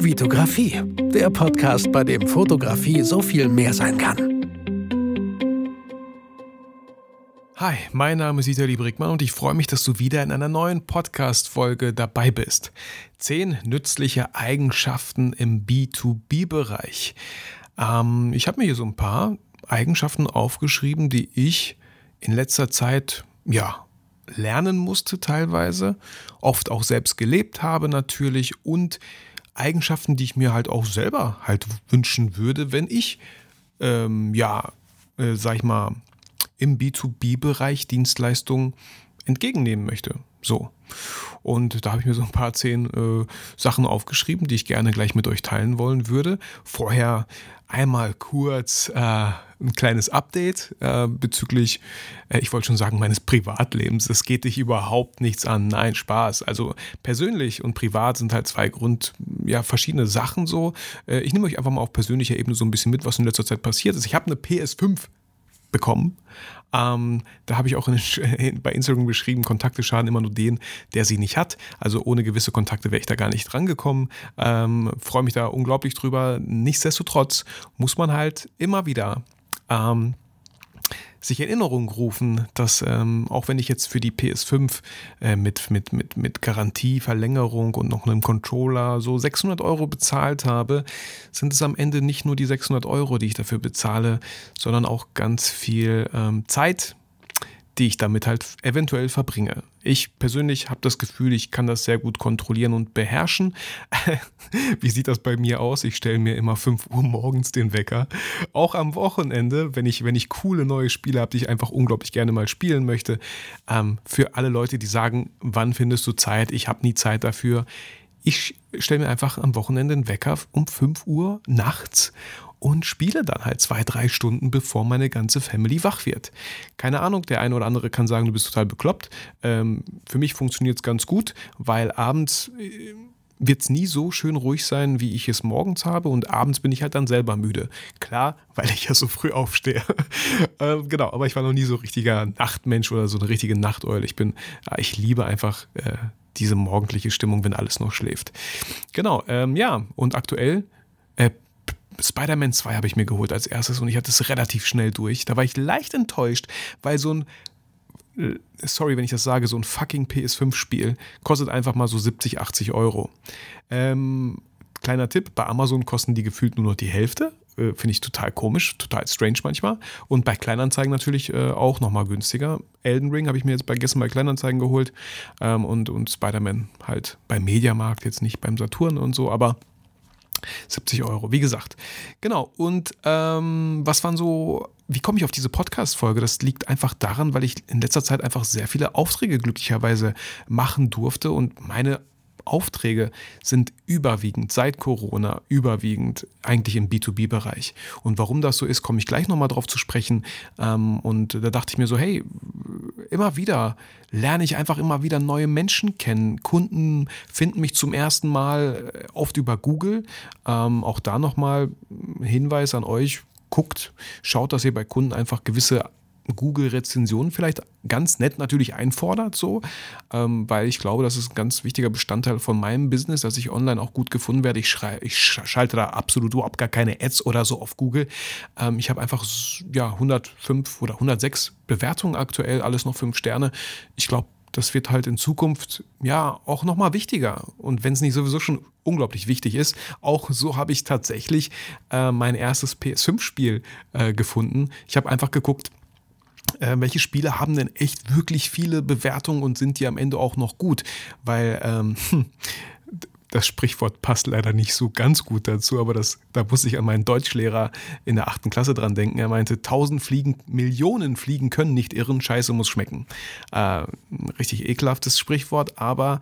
Vitografie, der Podcast, bei dem Fotografie so viel mehr sein kann. Hi, mein Name ist Vitali Brickmann und ich freue mich, dass du wieder in einer neuen Podcast-Folge dabei bist. Zehn nützliche Eigenschaften im B2B-Bereich. Ähm, ich habe mir hier so ein paar Eigenschaften aufgeschrieben, die ich in letzter Zeit, ja, lernen musste teilweise, oft auch selbst gelebt habe natürlich und Eigenschaften, die ich mir halt auch selber halt wünschen würde, wenn ich, ähm, ja, äh, sag ich mal, im B2B-Bereich Dienstleistungen entgegennehmen möchte. So. Und da habe ich mir so ein paar zehn äh, Sachen aufgeschrieben, die ich gerne gleich mit euch teilen wollen würde. Vorher einmal kurz äh, ein kleines Update äh, bezüglich, äh, ich wollte schon sagen, meines Privatlebens. Es geht dich überhaupt nichts an. Nein, Spaß. Also persönlich und privat sind halt zwei Grund, ja, verschiedene Sachen so. Äh, ich nehme euch einfach mal auf persönlicher Ebene so ein bisschen mit, was in letzter Zeit passiert ist. Ich habe eine PS5 bekommen. Ähm, da habe ich auch in, bei Instagram geschrieben, Kontakte schaden immer nur den, der sie nicht hat. Also ohne gewisse Kontakte wäre ich da gar nicht drangekommen. Ähm, Freue mich da unglaublich drüber. Nichtsdestotrotz muss man halt immer wieder ähm, sich Erinnerung rufen, dass ähm, auch wenn ich jetzt für die PS5 äh, mit, mit, mit, mit Garantieverlängerung und noch einem Controller so 600 Euro bezahlt habe, sind es am Ende nicht nur die 600 Euro, die ich dafür bezahle, sondern auch ganz viel ähm, Zeit, die ich damit halt eventuell verbringe. Ich persönlich habe das Gefühl, ich kann das sehr gut kontrollieren und beherrschen. Wie sieht das bei mir aus? Ich stelle mir immer 5 Uhr morgens den Wecker. Auch am Wochenende, wenn ich, wenn ich coole neue Spiele habe, die ich einfach unglaublich gerne mal spielen möchte. Ähm, für alle Leute, die sagen, wann findest du Zeit? Ich habe nie Zeit dafür. Ich stelle mir einfach am Wochenende einen Wecker um 5 Uhr nachts und spiele dann halt zwei, drei Stunden, bevor meine ganze Family wach wird. Keine Ahnung, der eine oder andere kann sagen, du bist total bekloppt. Ähm, für mich funktioniert es ganz gut, weil abends äh, wird es nie so schön ruhig sein, wie ich es morgens habe und abends bin ich halt dann selber müde. Klar, weil ich ja so früh aufstehe. ähm, genau, aber ich war noch nie so richtiger Nachtmensch oder so eine richtige Nachteule. Ich bin, ich liebe einfach äh, diese morgendliche Stimmung, wenn alles noch schläft. Genau, ähm, ja, und aktuell äh, Spider-Man 2 habe ich mir geholt als erstes und ich hatte es relativ schnell durch. Da war ich leicht enttäuscht, weil so ein, äh, sorry, wenn ich das sage, so ein fucking PS5-Spiel kostet einfach mal so 70, 80 Euro. Ähm, kleiner Tipp, bei Amazon kosten die gefühlt nur noch die Hälfte. Äh, Finde ich total komisch, total strange manchmal. Und bei Kleinanzeigen natürlich äh, auch nochmal günstiger. Elden Ring habe ich mir jetzt bei gestern bei Kleinanzeigen geholt. Ähm, und und Spider-Man halt beim Mediamarkt, jetzt nicht beim Saturn und so, aber 70 Euro, wie gesagt. Genau. Und ähm, was waren so, wie komme ich auf diese Podcast-Folge? Das liegt einfach daran, weil ich in letzter Zeit einfach sehr viele Aufträge glücklicherweise machen durfte und meine Aufträge sind überwiegend seit Corona, überwiegend eigentlich im B2B-Bereich. Und warum das so ist, komme ich gleich nochmal drauf zu sprechen. Ähm, und da dachte ich mir so, hey, immer wieder lerne ich einfach immer wieder neue Menschen kennen. Kunden finden mich zum ersten Mal äh, oft über Google. Ähm, auch da nochmal Hinweis an euch, guckt, schaut, dass ihr bei Kunden einfach gewisse Google-Rezensionen vielleicht ganz nett natürlich einfordert, so, ähm, weil ich glaube, das ist ein ganz wichtiger Bestandteil von meinem Business, dass ich online auch gut gefunden werde. Ich, schrei, ich schalte da absolut überhaupt gar keine Ads oder so auf Google. Ähm, ich habe einfach ja, 105 oder 106 Bewertungen aktuell, alles noch 5 Sterne. Ich glaube, das wird halt in Zukunft ja auch nochmal wichtiger. Und wenn es nicht sowieso schon unglaublich wichtig ist, auch so habe ich tatsächlich äh, mein erstes PS5-Spiel äh, gefunden. Ich habe einfach geguckt, äh, welche Spiele haben denn echt wirklich viele Bewertungen und sind die am Ende auch noch gut? Weil ähm, das Sprichwort passt leider nicht so ganz gut dazu, aber das, da muss ich an meinen Deutschlehrer in der achten Klasse dran denken. Er meinte, tausend Fliegen, Millionen Fliegen können nicht irren, Scheiße muss schmecken. Äh, richtig ekelhaftes Sprichwort, aber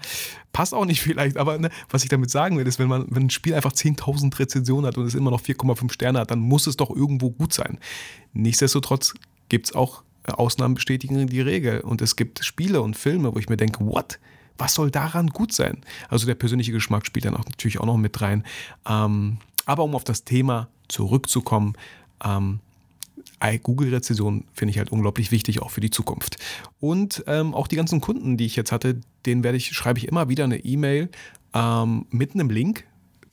passt auch nicht vielleicht. Aber ne, was ich damit sagen will, ist, wenn man wenn ein Spiel einfach 10.000 Rezensionen hat und es immer noch 4,5 Sterne hat, dann muss es doch irgendwo gut sein. Nichtsdestotrotz gibt es auch Ausnahmen bestätigen die Regel. Und es gibt Spiele und Filme, wo ich mir denke, what? Was soll daran gut sein? Also der persönliche Geschmack spielt dann auch natürlich auch noch mit rein. Ähm, aber um auf das Thema zurückzukommen, ähm, Google-Rezession finde ich halt unglaublich wichtig, auch für die Zukunft. Und ähm, auch die ganzen Kunden, die ich jetzt hatte, denen werde ich, schreibe ich immer wieder eine E-Mail ähm, mit einem Link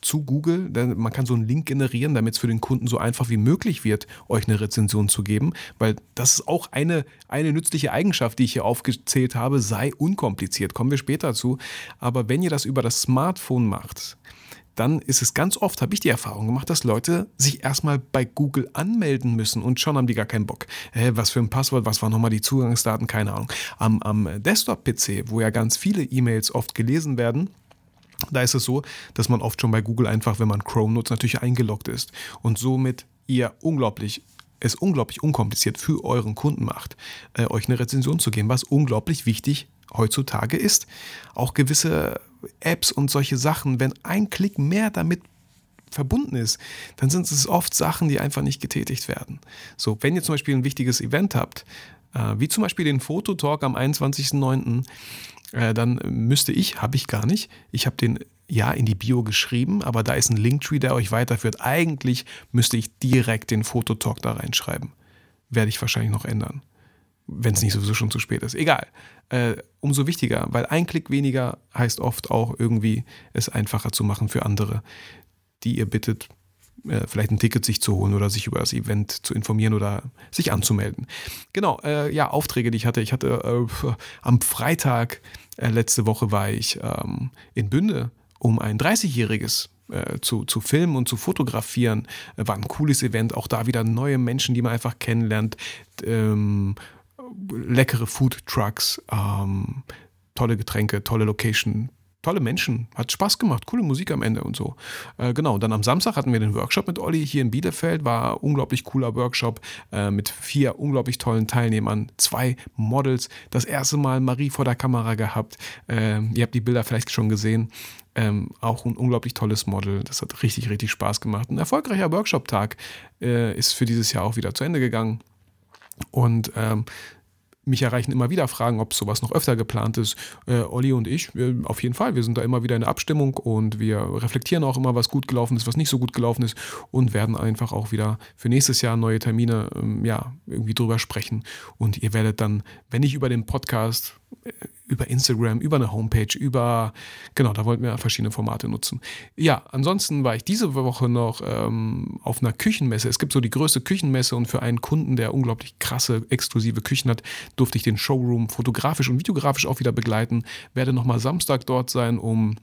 zu Google. Man kann so einen Link generieren, damit es für den Kunden so einfach wie möglich wird, euch eine Rezension zu geben, weil das ist auch eine, eine nützliche Eigenschaft, die ich hier aufgezählt habe, sei unkompliziert. Kommen wir später zu. Aber wenn ihr das über das Smartphone macht, dann ist es ganz oft, habe ich die Erfahrung gemacht, dass Leute sich erstmal bei Google anmelden müssen und schon haben die gar keinen Bock. Hä, was für ein Passwort, was waren nochmal die Zugangsdaten, keine Ahnung. Am, am Desktop-PC, wo ja ganz viele E-Mails oft gelesen werden, da ist es so, dass man oft schon bei Google einfach, wenn man Chrome nutzt, natürlich eingeloggt ist und somit ihr unglaublich es unglaublich unkompliziert für euren Kunden macht, äh, euch eine Rezension zu geben, was unglaublich wichtig heutzutage ist. Auch gewisse Apps und solche Sachen, wenn ein Klick mehr damit verbunden ist, dann sind es oft Sachen, die einfach nicht getätigt werden. So, wenn ihr zum Beispiel ein wichtiges Event habt, äh, wie zum Beispiel den Fototalk am 21.09., äh, dann müsste ich, habe ich gar nicht, ich habe den ja in die Bio geschrieben, aber da ist ein Linktree, der euch weiterführt. Eigentlich müsste ich direkt den Fototalk da reinschreiben. Werde ich wahrscheinlich noch ändern wenn es nicht sowieso schon zu spät ist. Egal. Äh, umso wichtiger, weil ein Klick weniger heißt oft auch irgendwie es einfacher zu machen für andere, die ihr bittet, äh, vielleicht ein Ticket sich zu holen oder sich über das Event zu informieren oder sich anzumelden. Genau, äh, ja, Aufträge, die ich hatte. Ich hatte äh, am Freitag äh, letzte Woche war ich ähm, in Bünde, um ein 30-jähriges äh, zu, zu filmen und zu fotografieren. War ein cooles Event, auch da wieder neue Menschen, die man einfach kennenlernt. Ähm, leckere Food Trucks, ähm, tolle Getränke, tolle Location, tolle Menschen, hat Spaß gemacht, coole Musik am Ende und so. Äh, genau, dann am Samstag hatten wir den Workshop mit Olli hier in Bielefeld, war unglaublich cooler Workshop äh, mit vier unglaublich tollen Teilnehmern, zwei Models, das erste Mal Marie vor der Kamera gehabt. Äh, ihr habt die Bilder vielleicht schon gesehen. Ähm, auch ein unglaublich tolles Model. Das hat richtig, richtig Spaß gemacht. Ein erfolgreicher Workshop-Tag äh, ist für dieses Jahr auch wieder zu Ende gegangen. Und ähm, mich erreichen immer wieder Fragen, ob sowas noch öfter geplant ist. Äh, Olli und ich, wir, auf jeden Fall, wir sind da immer wieder in der Abstimmung und wir reflektieren auch immer, was gut gelaufen ist, was nicht so gut gelaufen ist und werden einfach auch wieder für nächstes Jahr neue Termine ähm, ja, irgendwie drüber sprechen. Und ihr werdet dann, wenn ich über den Podcast äh, über Instagram, über eine Homepage, über, genau, da wollten wir verschiedene Formate nutzen. Ja, ansonsten war ich diese Woche noch ähm, auf einer Küchenmesse. Es gibt so die größte Küchenmesse und für einen Kunden, der unglaublich krasse, exklusive Küchen hat, durfte ich den Showroom fotografisch und videografisch auch wieder begleiten. Werde nochmal Samstag dort sein, um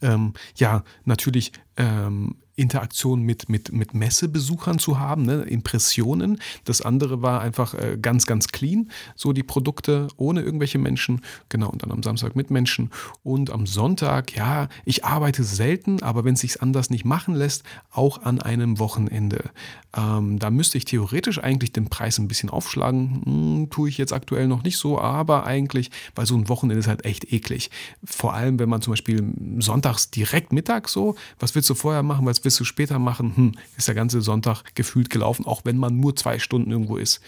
ähm, ja, natürlich ähm, Interaktion mit, mit, mit Messebesuchern zu haben, ne? Impressionen. Das andere war einfach äh, ganz, ganz clean, so die Produkte ohne irgendwelche Menschen. Genau, und dann am Samstag mit Menschen. Und am Sonntag, ja, ich arbeite selten, aber wenn es sich anders nicht machen lässt, auch an einem Wochenende. Ähm, da müsste ich theoretisch eigentlich den Preis ein bisschen aufschlagen. Hm, tue ich jetzt aktuell noch nicht so, aber eigentlich, weil so ein Wochenende ist halt echt eklig. Vor allem, wenn man zum Beispiel sonntags direkt Mittag so, was willst du vorher machen, was willst du später machen? Hm, ist der ganze Sonntag gefühlt gelaufen, auch wenn man nur zwei Stunden irgendwo ist.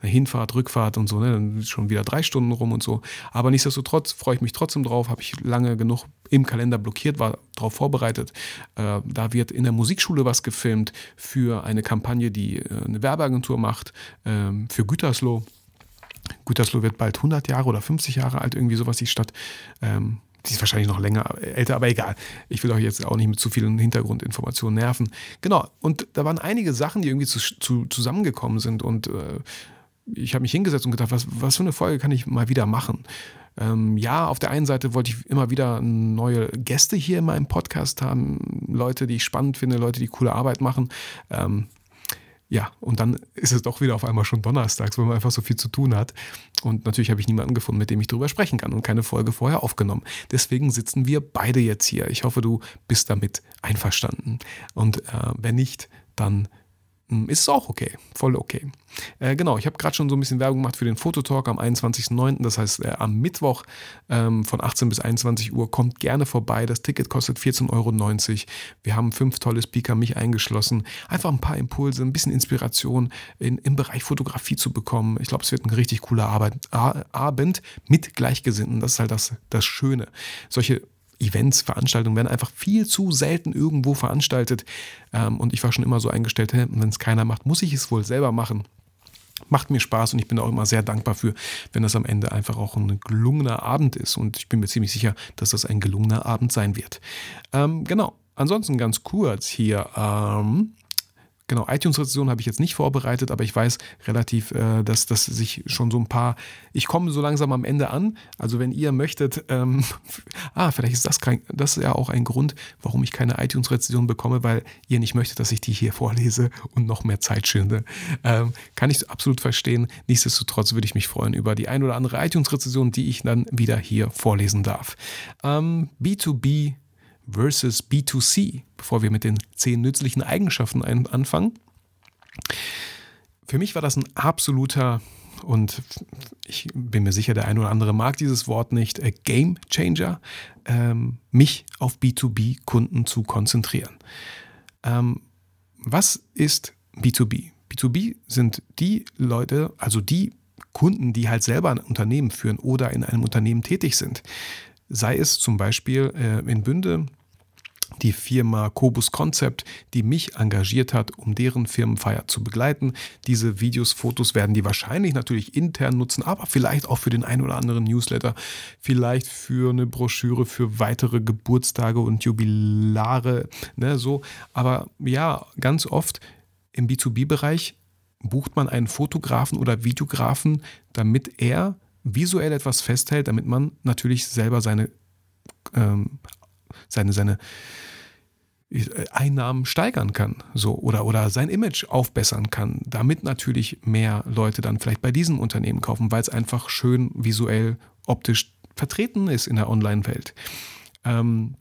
Hinfahrt, Rückfahrt und so, ne? dann ist schon wieder drei Stunden rum und so. Aber nichtsdestotrotz freue ich mich trotzdem drauf, habe ich lange genug im Kalender blockiert, war darauf vorbereitet. Äh, da wird in der Musikschule was gefilmt für eine Kampagne, die äh, eine Werbeagentur macht, äh, für Gütersloh. Gütersloh wird bald 100 Jahre oder 50 Jahre alt, irgendwie sowas die Stadt. Ähm, die ist wahrscheinlich noch länger älter, aber egal. Ich will euch jetzt auch nicht mit zu vielen Hintergrundinformationen nerven. Genau, und da waren einige Sachen, die irgendwie zu, zu, zusammengekommen sind und äh, ich habe mich hingesetzt und gedacht, was, was für eine Folge kann ich mal wieder machen? Ähm, ja, auf der einen Seite wollte ich immer wieder neue Gäste hier in meinem Podcast haben, Leute, die ich spannend finde, Leute, die coole Arbeit machen. Ähm, ja, und dann ist es doch wieder auf einmal schon donnerstags, weil man einfach so viel zu tun hat. Und natürlich habe ich niemanden gefunden, mit dem ich darüber sprechen kann und keine Folge vorher aufgenommen. Deswegen sitzen wir beide jetzt hier. Ich hoffe, du bist damit einverstanden. Und äh, wenn nicht, dann ist es auch okay, voll okay. Äh, genau, ich habe gerade schon so ein bisschen Werbung gemacht für den Fototalk am 21.09., das heißt äh, am Mittwoch ähm, von 18 bis 21 Uhr. Kommt gerne vorbei, das Ticket kostet 14,90 Euro. Wir haben fünf tolle Speaker, mich eingeschlossen. Einfach ein paar Impulse, ein bisschen Inspiration in, im Bereich Fotografie zu bekommen. Ich glaube, es wird ein richtig cooler Arbeit, Abend mit Gleichgesinnten, das ist halt das, das Schöne. Solche Events, Veranstaltungen werden einfach viel zu selten irgendwo veranstaltet. Ähm, und ich war schon immer so eingestellt, wenn es keiner macht, muss ich es wohl selber machen. Macht mir Spaß und ich bin auch immer sehr dankbar für, wenn das am Ende einfach auch ein gelungener Abend ist. Und ich bin mir ziemlich sicher, dass das ein gelungener Abend sein wird. Ähm, genau. ansonsten ganz kurz hier. Ähm, Genau, iTunes-Rezension habe ich jetzt nicht vorbereitet, aber ich weiß relativ, äh, dass, dass sich schon so ein paar. Ich komme so langsam am Ende an. Also, wenn ihr möchtet, ähm, ah, vielleicht ist das kein, das ist ja auch ein Grund, warum ich keine iTunes-Rezension bekomme, weil ihr nicht möchtet, dass ich die hier vorlese und noch mehr Zeit schinde. Ähm, kann ich absolut verstehen. Nichtsdestotrotz würde ich mich freuen über die ein oder andere iTunes-Rezension, die ich dann wieder hier vorlesen darf. Ähm, B2B versus B2C, bevor wir mit den zehn nützlichen Eigenschaften anfangen. Für mich war das ein absoluter und ich bin mir sicher, der ein oder andere mag dieses Wort nicht, äh, Game Changer, ähm, mich auf B2B-Kunden zu konzentrieren. Ähm, was ist B2B? B2B sind die Leute, also die Kunden, die halt selber ein Unternehmen führen oder in einem Unternehmen tätig sind. Sei es zum Beispiel äh, in Bünde die Firma Cobus Concept, die mich engagiert hat, um deren Firmenfeier zu begleiten. Diese Videos, Fotos werden die wahrscheinlich natürlich intern nutzen, aber vielleicht auch für den ein oder anderen Newsletter, vielleicht für eine Broschüre für weitere Geburtstage und Jubilare, ne, so. Aber ja, ganz oft im B2B-Bereich bucht man einen Fotografen oder Videografen, damit er visuell etwas festhält, damit man natürlich selber seine ähm, seine, seine äh, Einnahmen steigern kann, so oder oder sein Image aufbessern kann, damit natürlich mehr Leute dann vielleicht bei diesem Unternehmen kaufen, weil es einfach schön visuell optisch vertreten ist in der Online-Welt. Ähm,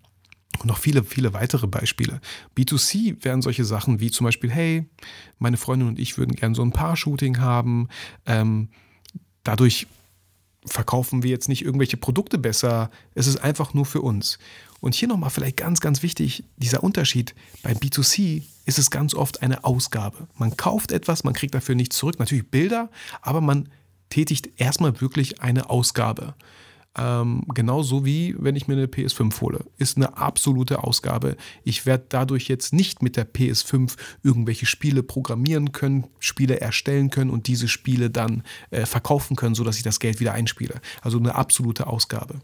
und noch viele, viele weitere Beispiele. B2C wären solche Sachen wie zum Beispiel, hey, meine Freundin und ich würden gern so ein Paar-Shooting haben. Ähm, dadurch verkaufen wir jetzt nicht irgendwelche Produkte besser. Es ist einfach nur für uns. Und hier nochmal vielleicht ganz, ganz wichtig, dieser Unterschied. Bei B2C ist es ganz oft eine Ausgabe. Man kauft etwas, man kriegt dafür nichts zurück, natürlich Bilder, aber man tätigt erstmal wirklich eine Ausgabe. Ähm, genauso wie wenn ich mir eine PS5 hole. Ist eine absolute Ausgabe. Ich werde dadurch jetzt nicht mit der PS5 irgendwelche Spiele programmieren können, Spiele erstellen können und diese Spiele dann äh, verkaufen können, sodass ich das Geld wieder einspiele. Also eine absolute Ausgabe.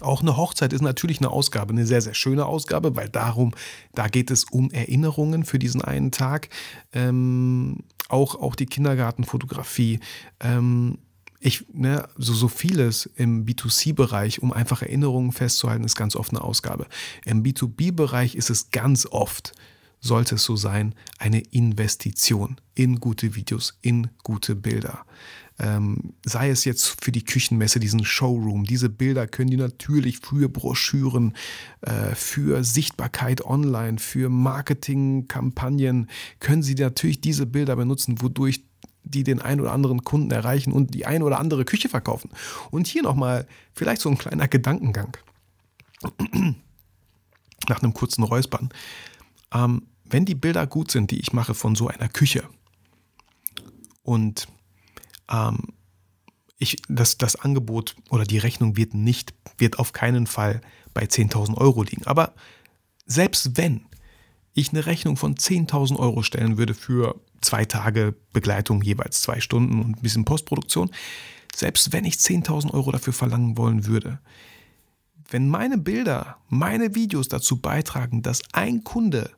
Auch eine Hochzeit ist natürlich eine Ausgabe, eine sehr, sehr schöne Ausgabe, weil darum, da geht es um Erinnerungen für diesen einen Tag. Ähm, auch, auch die Kindergartenfotografie. Ähm, ich, ne, so, so vieles im B2C-Bereich, um einfach Erinnerungen festzuhalten, ist ganz oft eine Ausgabe. Im B2B-Bereich ist es ganz oft, sollte es so sein, eine Investition in gute Videos, in gute Bilder. Ähm, sei es jetzt für die Küchenmesse, diesen Showroom. Diese Bilder können die natürlich für Broschüren, äh, für Sichtbarkeit online, für Marketingkampagnen, können sie natürlich diese Bilder benutzen, wodurch die den ein oder anderen Kunden erreichen und die ein oder andere Küche verkaufen. Und hier nochmal vielleicht so ein kleiner Gedankengang. Nach einem kurzen Räuspern. Ähm, wenn die Bilder gut sind, die ich mache von so einer Küche und ähm, ich, das, das Angebot oder die Rechnung wird nicht, wird auf keinen Fall bei 10.000 Euro liegen. Aber selbst wenn ich eine Rechnung von 10.000 Euro stellen würde für zwei Tage Begleitung, jeweils zwei Stunden und ein bisschen Postproduktion, selbst wenn ich 10.000 Euro dafür verlangen wollen würde, wenn meine Bilder, meine Videos dazu beitragen, dass ein Kunde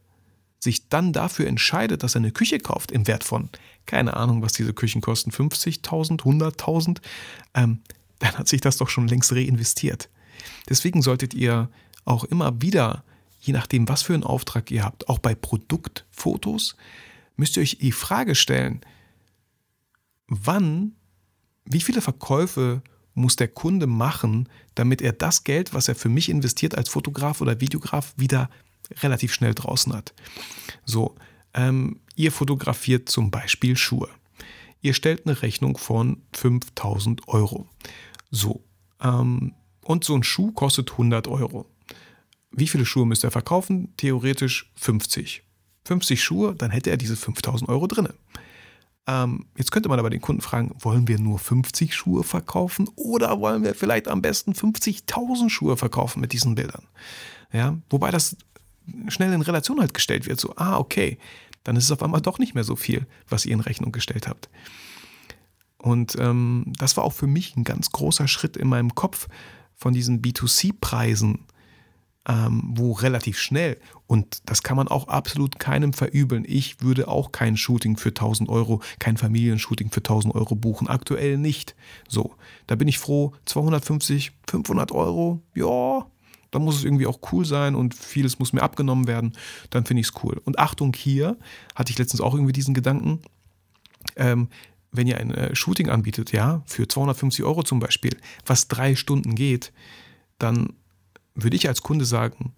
sich dann dafür entscheidet, dass er eine Küche kauft im Wert von, keine Ahnung, was diese Küchen kosten, 50.000, 100.000, ähm, dann hat sich das doch schon längst reinvestiert. Deswegen solltet ihr auch immer wieder, je nachdem, was für einen Auftrag ihr habt, auch bei Produktfotos, müsst ihr euch die Frage stellen, wann, wie viele Verkäufe muss der Kunde machen, damit er das Geld, was er für mich investiert als Fotograf oder Videograf, wieder relativ schnell draußen hat. So, ähm, ihr fotografiert zum Beispiel Schuhe. Ihr stellt eine Rechnung von 5000 Euro. So, ähm, und so ein Schuh kostet 100 Euro. Wie viele Schuhe müsst ihr verkaufen? Theoretisch 50. 50 Schuhe, dann hätte er diese 5000 Euro drin. Ähm, jetzt könnte man aber den Kunden fragen, wollen wir nur 50 Schuhe verkaufen oder wollen wir vielleicht am besten 50.000 Schuhe verkaufen mit diesen Bildern? Ja, wobei das schnell in Relation halt gestellt wird. So, ah, okay, dann ist es auf einmal doch nicht mehr so viel, was ihr in Rechnung gestellt habt. Und ähm, das war auch für mich ein ganz großer Schritt in meinem Kopf von diesen B2C-Preisen ähm, wo relativ schnell, und das kann man auch absolut keinem verübeln, ich würde auch kein Shooting für 1000 Euro, kein Familienshooting für 1000 Euro buchen, aktuell nicht. So, da bin ich froh, 250, 500 Euro, ja, dann muss es irgendwie auch cool sein und vieles muss mir abgenommen werden, dann finde ich es cool. Und Achtung, hier hatte ich letztens auch irgendwie diesen Gedanken, ähm, wenn ihr ein äh, Shooting anbietet, ja, für 250 Euro zum Beispiel, was drei Stunden geht, dann würde ich als Kunde sagen,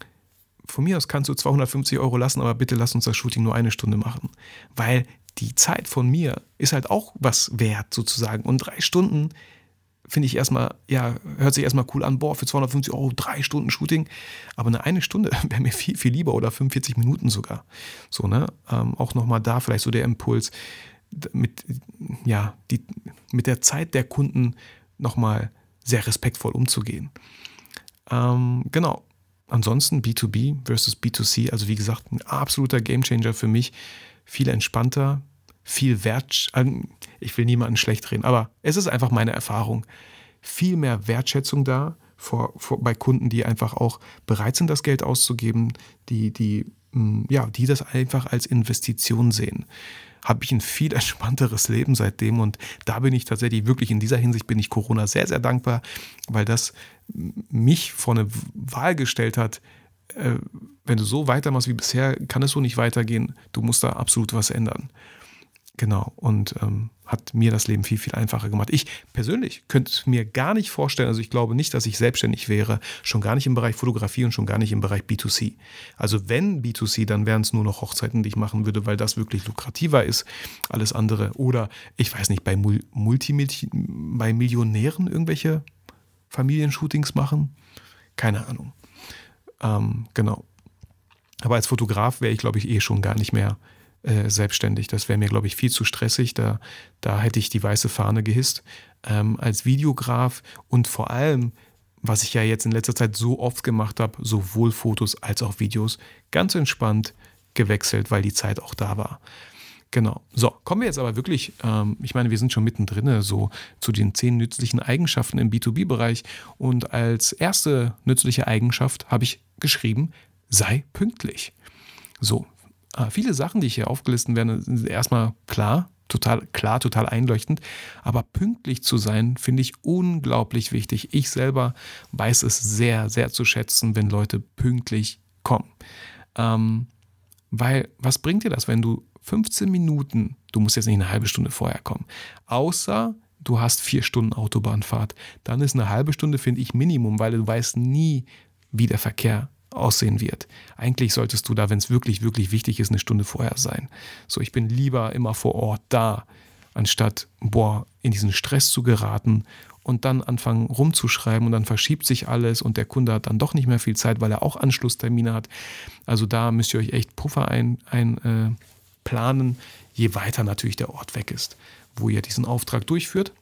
von mir aus kannst du 250 Euro lassen, aber bitte lass uns das Shooting nur eine Stunde machen. Weil die Zeit von mir ist halt auch was wert sozusagen. Und drei Stunden finde ich erstmal, ja, hört sich erstmal cool an, boah, für 250 Euro drei Stunden Shooting. Aber eine eine Stunde wäre mir viel, viel lieber oder 45 Minuten sogar. So, ne? Ähm, auch nochmal da vielleicht so der Impuls, mit, ja, die, mit der Zeit der Kunden nochmal sehr respektvoll umzugehen. Ähm, genau. Ansonsten B2B versus B2C, also wie gesagt, ein absoluter Gamechanger für mich. Viel entspannter, viel Wert. Ich will niemanden schlecht reden, aber es ist einfach meine Erfahrung. Viel mehr Wertschätzung da vor, vor, bei Kunden, die einfach auch bereit sind, das Geld auszugeben, die, die, mm, ja, die das einfach als Investition sehen habe ich ein viel entspannteres Leben seitdem und da bin ich tatsächlich wirklich in dieser Hinsicht bin ich Corona sehr, sehr dankbar, weil das mich vor eine Wahl gestellt hat, äh, wenn du so weitermachst wie bisher, kann es so nicht weitergehen, du musst da absolut was ändern. Genau, und ähm, hat mir das Leben viel, viel einfacher gemacht. Ich persönlich könnte mir gar nicht vorstellen, also ich glaube nicht, dass ich selbstständig wäre, schon gar nicht im Bereich Fotografie und schon gar nicht im Bereich B2C. Also wenn B2C, dann wären es nur noch Hochzeiten, die ich machen würde, weil das wirklich lukrativer ist. Alles andere. Oder ich weiß nicht, bei, Multi bei Millionären irgendwelche Familienshootings machen. Keine Ahnung. Ähm, genau. Aber als Fotograf wäre ich, glaube ich, eh schon gar nicht mehr äh, selbstständig. Das wäre mir, glaube ich, viel zu stressig. Da, da hätte ich die weiße Fahne gehisst. Ähm, als Videograf und vor allem, was ich ja jetzt in letzter Zeit so oft gemacht habe, sowohl Fotos als auch Videos, ganz entspannt gewechselt, weil die Zeit auch da war. Genau. So, kommen wir jetzt aber wirklich, ähm, ich meine, wir sind schon mittendrin, so zu den zehn nützlichen Eigenschaften im B2B-Bereich. Und als erste nützliche Eigenschaft habe ich geschrieben, sei pünktlich. So, äh, viele Sachen, die hier aufgelistet werde, sind erstmal klar, total klar, total einleuchtend. Aber pünktlich zu sein, finde ich unglaublich wichtig. Ich selber weiß es sehr, sehr zu schätzen, wenn Leute pünktlich kommen. Ähm, weil, was bringt dir das, wenn du 15 Minuten, du musst jetzt nicht eine halbe Stunde vorher kommen, außer du hast vier Stunden Autobahnfahrt, dann ist eine halbe Stunde, finde ich, Minimum, weil du weißt nie, wie der Verkehr aussehen wird. Eigentlich solltest du da, wenn es wirklich, wirklich wichtig ist, eine Stunde vorher sein. So, ich bin lieber immer vor Ort da, anstatt, boah, in diesen Stress zu geraten und dann anfangen rumzuschreiben und dann verschiebt sich alles und der Kunde hat dann doch nicht mehr viel Zeit, weil er auch Anschlusstermine hat. Also da müsst ihr euch echt Puffer einplanen, ein, äh, je weiter natürlich der Ort weg ist, wo ihr diesen Auftrag durchführt.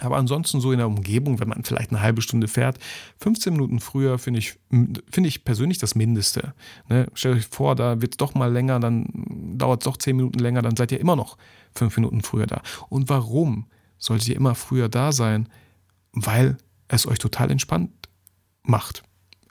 Aber ansonsten so in der Umgebung, wenn man vielleicht eine halbe Stunde fährt, 15 Minuten früher finde ich, find ich persönlich das Mindeste. Ne? Stellt euch vor, da wird es doch mal länger, dann dauert es doch 10 Minuten länger, dann seid ihr immer noch 5 Minuten früher da. Und warum solltet ihr immer früher da sein? Weil es euch total entspannt macht.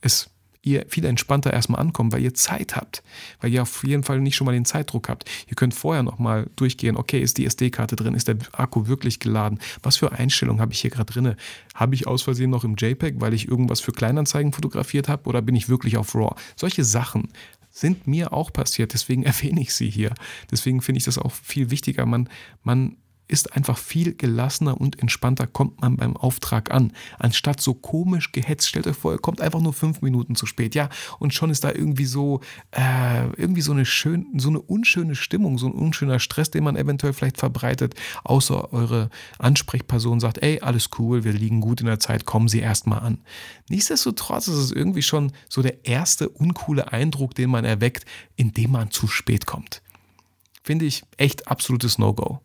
Es ihr viel entspannter erstmal ankommt, weil ihr Zeit habt, weil ihr auf jeden Fall nicht schon mal den Zeitdruck habt. Ihr könnt vorher nochmal durchgehen, okay, ist die SD-Karte drin, ist der Akku wirklich geladen, was für Einstellungen habe ich hier gerade drin? Habe ich aus Versehen noch im JPEG, weil ich irgendwas für Kleinanzeigen fotografiert habe oder bin ich wirklich auf RAW? Solche Sachen sind mir auch passiert, deswegen erwähne ich sie hier. Deswegen finde ich das auch viel wichtiger. Man, man ist einfach viel gelassener und entspannter kommt man beim Auftrag an. Anstatt so komisch gehetzt, stellt euch vor, ihr kommt einfach nur fünf Minuten zu spät, ja, und schon ist da irgendwie so, äh, irgendwie so eine schön, so eine unschöne Stimmung, so ein unschöner Stress, den man eventuell vielleicht verbreitet, außer eure Ansprechperson sagt, ey, alles cool, wir liegen gut in der Zeit, kommen Sie erstmal an. Nichtsdestotrotz ist es irgendwie schon so der erste uncoole Eindruck, den man erweckt, indem man zu spät kommt. Finde ich echt absolutes No-Go.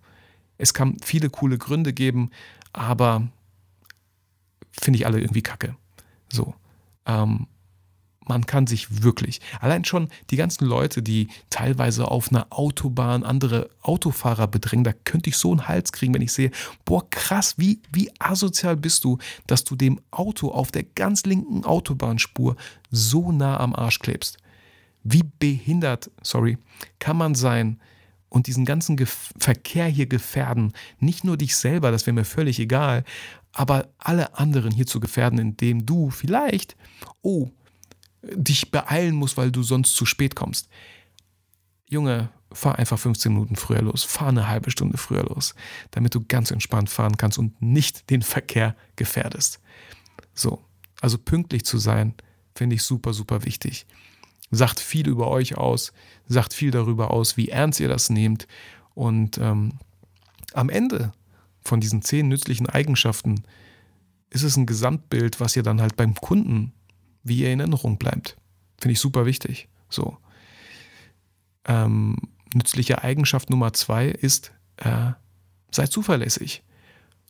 Es kann viele coole Gründe geben, aber finde ich alle irgendwie kacke. So. Ähm, man kann sich wirklich, allein schon die ganzen Leute, die teilweise auf einer Autobahn andere Autofahrer bedrängen, da könnte ich so einen Hals kriegen, wenn ich sehe, boah, krass, wie, wie asozial bist du, dass du dem Auto auf der ganz linken Autobahnspur so nah am Arsch klebst. Wie behindert, sorry, kann man sein, und diesen ganzen Gef Verkehr hier gefährden. Nicht nur dich selber, das wäre mir völlig egal, aber alle anderen hier zu gefährden, indem du vielleicht, oh, dich beeilen musst, weil du sonst zu spät kommst. Junge, fahr einfach 15 Minuten früher los, fahr eine halbe Stunde früher los, damit du ganz entspannt fahren kannst und nicht den Verkehr gefährdest. So, also pünktlich zu sein, finde ich super, super wichtig. Sagt viel über euch aus, sagt viel darüber aus, wie ernst ihr das nehmt. Und ähm, am Ende von diesen zehn nützlichen Eigenschaften ist es ein Gesamtbild, was ihr dann halt beim Kunden, wie ihr in Erinnerung bleibt. Finde ich super wichtig. So. Ähm, nützliche Eigenschaft Nummer zwei ist, äh, sei zuverlässig.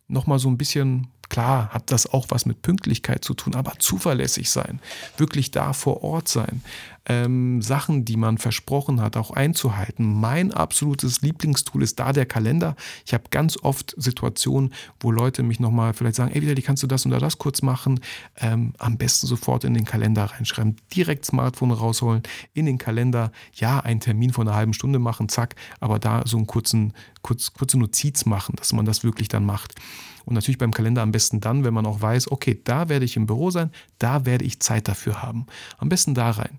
Nochmal so ein bisschen Klar hat das auch was mit Pünktlichkeit zu tun, aber zuverlässig sein, wirklich da vor Ort sein, ähm, Sachen, die man versprochen hat, auch einzuhalten. Mein absolutes Lieblingstool ist da der Kalender. Ich habe ganz oft Situationen, wo Leute mich nochmal vielleicht sagen, ey, Vitali, kannst du das oder das kurz machen? Ähm, am besten sofort in den Kalender reinschreiben, direkt Smartphone rausholen, in den Kalender, ja, einen Termin von einer halben Stunde machen, zack, aber da so einen kurzen, kurz, kurze Notiz machen, dass man das wirklich dann macht. Und natürlich beim Kalender am besten dann, wenn man auch weiß, okay, da werde ich im Büro sein, da werde ich Zeit dafür haben. Am besten da rein.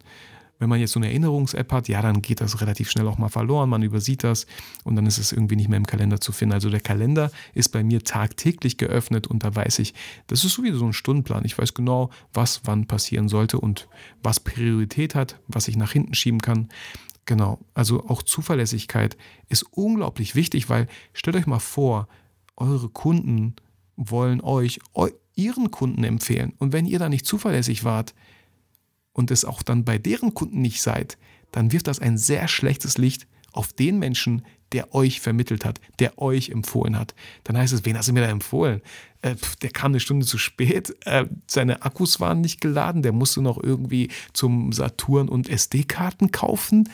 Wenn man jetzt so eine Erinnerungs-App hat, ja, dann geht das relativ schnell auch mal verloren, man übersieht das und dann ist es irgendwie nicht mehr im Kalender zu finden. Also der Kalender ist bei mir tagtäglich geöffnet und da weiß ich, das ist sowieso so ein Stundenplan. Ich weiß genau, was wann passieren sollte und was Priorität hat, was ich nach hinten schieben kann. Genau, also auch Zuverlässigkeit ist unglaublich wichtig, weil stellt euch mal vor, eure Kunden wollen euch ihren Kunden empfehlen. Und wenn ihr da nicht zuverlässig wart und es auch dann bei deren Kunden nicht seid, dann wirft das ein sehr schlechtes Licht auf den Menschen, der euch vermittelt hat, der euch empfohlen hat. Dann heißt es, wen hast du mir da empfohlen? Äh, der kam eine Stunde zu spät, äh, seine Akkus waren nicht geladen, der musste noch irgendwie zum Saturn und SD-Karten kaufen.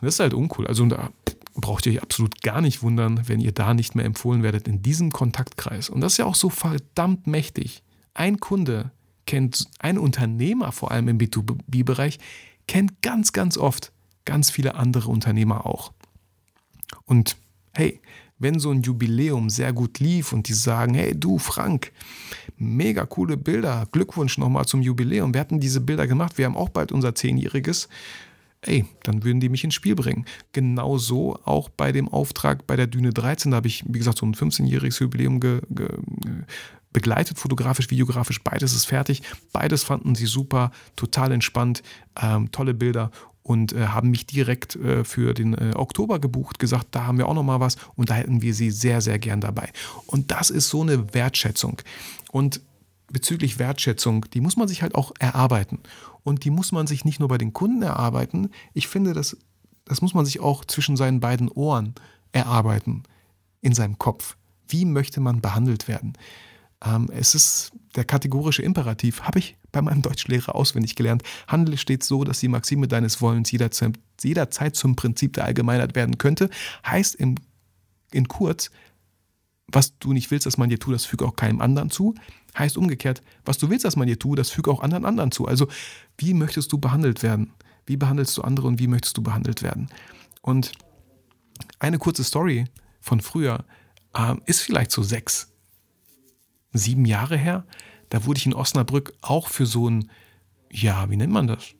Das ist halt uncool. Also da braucht ihr euch absolut gar nicht wundern, wenn ihr da nicht mehr empfohlen werdet in diesem Kontaktkreis. Und das ist ja auch so verdammt mächtig. Ein Kunde kennt, ein Unternehmer vor allem im B2B-Bereich, kennt ganz, ganz oft ganz viele andere Unternehmer auch. Und hey, wenn so ein Jubiläum sehr gut lief und die sagen, hey du Frank, mega coole Bilder, Glückwunsch nochmal zum Jubiläum, wir hatten diese Bilder gemacht, wir haben auch bald unser Zehnjähriges, ey, dann würden die mich ins Spiel bringen. Genauso auch bei dem Auftrag bei der Düne 13, da habe ich, wie gesagt, so ein 15-jähriges Jubiläum ge, ge, begleitet, fotografisch, videografisch, beides ist fertig. Beides fanden sie super, total entspannt, ähm, tolle Bilder und äh, haben mich direkt äh, für den äh, Oktober gebucht, gesagt, da haben wir auch noch mal was und da hätten wir sie sehr, sehr gern dabei. Und das ist so eine Wertschätzung. Und bezüglich Wertschätzung, die muss man sich halt auch erarbeiten. Und die muss man sich nicht nur bei den Kunden erarbeiten, ich finde, das, das muss man sich auch zwischen seinen beiden Ohren erarbeiten, in seinem Kopf. Wie möchte man behandelt werden? Ähm, es ist der kategorische Imperativ, habe ich bei meinem Deutschlehrer auswendig gelernt. Handel steht so, dass die Maxime deines Wollens jederzeit, jederzeit zum Prinzip der Allgemeinheit werden könnte. Heißt im, in kurz, was du nicht willst, dass man dir tut, das füge auch keinem anderen zu. Heißt umgekehrt, was du willst, dass man dir tut, das füge auch anderen anderen zu. Also, wie möchtest du behandelt werden? Wie behandelst du andere und wie möchtest du behandelt werden? Und eine kurze Story von früher äh, ist vielleicht so sechs, sieben Jahre her. Da wurde ich in Osnabrück auch für so ein, ja, wie nennt man das?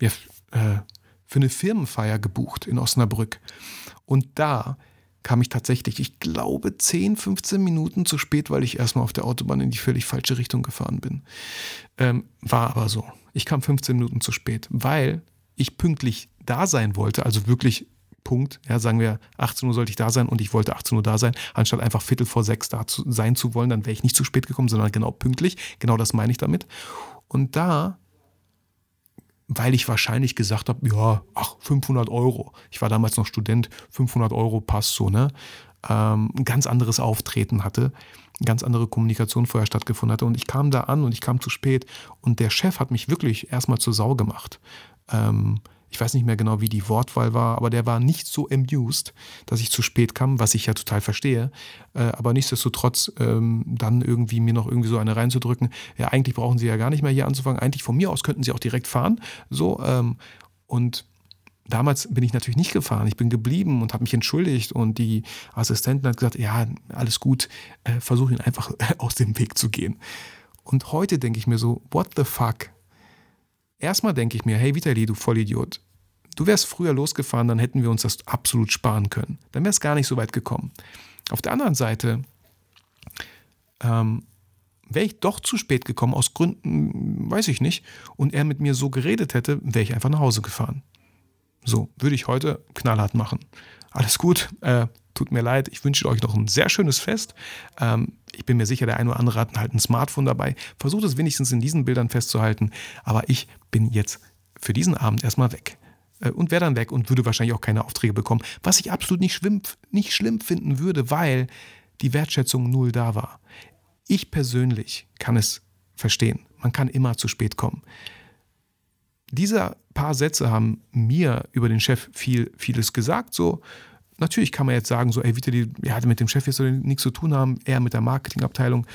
Ja, äh, für eine Firmenfeier gebucht in Osnabrück. Und da kam ich tatsächlich, ich glaube, 10, 15 Minuten zu spät, weil ich erstmal auf der Autobahn in die völlig falsche Richtung gefahren bin. Ähm, war aber so. Ich kam 15 Minuten zu spät, weil ich pünktlich da sein wollte, also wirklich Punkt, ja, sagen wir 18 Uhr sollte ich da sein und ich wollte 18 Uhr da sein, anstatt einfach Viertel vor sechs da zu, sein zu wollen, dann wäre ich nicht zu spät gekommen, sondern genau pünktlich. Genau das meine ich damit. Und da weil ich wahrscheinlich gesagt habe, ja, ach, 500 Euro. Ich war damals noch Student, 500 Euro passt so, ne? Ähm, ein ganz anderes Auftreten hatte, ganz andere Kommunikation vorher stattgefunden hatte. Und ich kam da an und ich kam zu spät und der Chef hat mich wirklich erstmal zur Sau gemacht. Ähm, ich weiß nicht mehr genau, wie die Wortwahl war, aber der war nicht so amused, dass ich zu spät kam, was ich ja total verstehe. Äh, aber nichtsdestotrotz ähm, dann irgendwie mir noch irgendwie so eine reinzudrücken. Ja, eigentlich brauchen Sie ja gar nicht mehr hier anzufangen. Eigentlich von mir aus könnten Sie auch direkt fahren. So ähm, und damals bin ich natürlich nicht gefahren. Ich bin geblieben und habe mich entschuldigt und die Assistentin hat gesagt, ja, alles gut, äh, versuche ihn einfach aus dem Weg zu gehen. Und heute denke ich mir so, what the fuck? Erstmal denke ich mir, hey Vitali, du Vollidiot, du wärst früher losgefahren, dann hätten wir uns das absolut sparen können. Dann wäre es gar nicht so weit gekommen. Auf der anderen Seite ähm, wäre ich doch zu spät gekommen, aus Gründen, weiß ich nicht, und er mit mir so geredet hätte, wäre ich einfach nach Hause gefahren. So, würde ich heute knallhart machen. Alles gut, äh, tut mir leid, ich wünsche euch noch ein sehr schönes Fest. Ähm, ich bin mir sicher, der eine oder andere hat halt ein Smartphone dabei. Versucht es wenigstens in diesen Bildern festzuhalten. Aber ich bin jetzt für diesen Abend erstmal weg. Äh, und wäre dann weg und würde wahrscheinlich auch keine Aufträge bekommen. Was ich absolut nicht, schlimm, nicht schlimm finden würde, weil die Wertschätzung null da war. Ich persönlich kann es verstehen. Man kann immer zu spät kommen. Diese paar Sätze haben mir über den Chef viel, vieles gesagt. So, natürlich kann man jetzt sagen, so, ey, Vitali, ja, mit dem Chef jetzt so nichts zu tun haben, eher mit der Marketingabteilung.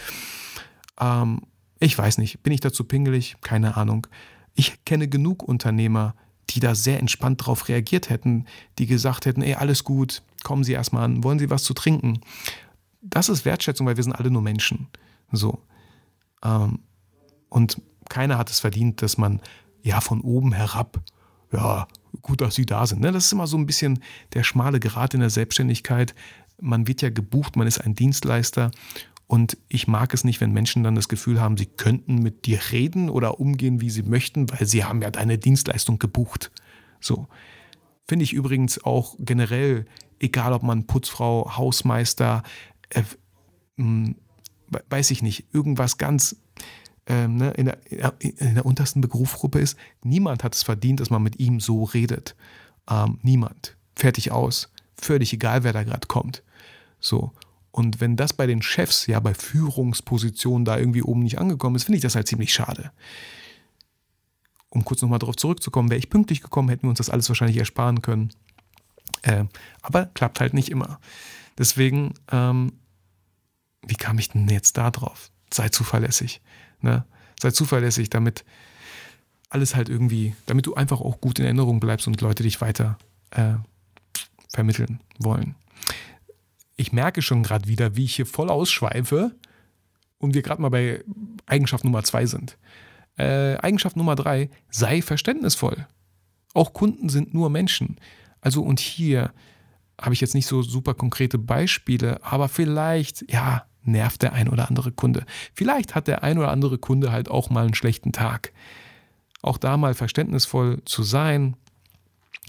Ähm, ich weiß nicht, bin ich dazu pingelig? Keine Ahnung. Ich kenne genug Unternehmer, die da sehr entspannt drauf reagiert hätten, die gesagt hätten, ey, alles gut, kommen Sie erstmal an, wollen Sie was zu trinken? Das ist Wertschätzung, weil wir sind alle nur Menschen. So. Ähm, und keiner hat es verdient, dass man ja, von oben herab, ja, gut, dass Sie da sind. Ne? Das ist immer so ein bisschen der schmale Grat in der Selbstständigkeit. Man wird ja gebucht, man ist ein Dienstleister und ich mag es nicht, wenn Menschen dann das Gefühl haben, sie könnten mit dir reden oder umgehen, wie sie möchten, weil sie haben ja deine Dienstleistung gebucht. So. Finde ich übrigens auch generell, egal ob man Putzfrau, Hausmeister, äh, hm, weiß ich nicht, irgendwas ganz ähm, ne, in, der, in, der, untersten Berufsgruppe ist, niemand hat es verdient, dass man mit ihm so redet. Ähm, niemand. Fertig aus. Völlig egal, wer da gerade kommt. So. Und wenn das bei den Chefs, ja, bei Führungspositionen da irgendwie oben nicht angekommen ist, finde ich das halt ziemlich schade. Um kurz nochmal darauf zurückzukommen, wäre ich pünktlich gekommen, hätten wir uns das alles wahrscheinlich ersparen können. Äh, aber klappt halt nicht immer. Deswegen, ähm, wie kam ich denn jetzt da drauf? Sei zuverlässig. Ne? Sei zuverlässig, damit alles halt irgendwie, damit du einfach auch gut in Erinnerung bleibst und Leute dich weiter äh, vermitteln wollen. Ich merke schon gerade wieder, wie ich hier voll ausschweife und wir gerade mal bei Eigenschaft Nummer zwei sind. Äh, Eigenschaft Nummer drei, sei verständnisvoll. Auch Kunden sind nur Menschen. Also und hier habe ich jetzt nicht so super konkrete Beispiele, aber vielleicht, ja, nervt der ein oder andere Kunde. Vielleicht hat der ein oder andere Kunde halt auch mal einen schlechten Tag. Auch da mal verständnisvoll zu sein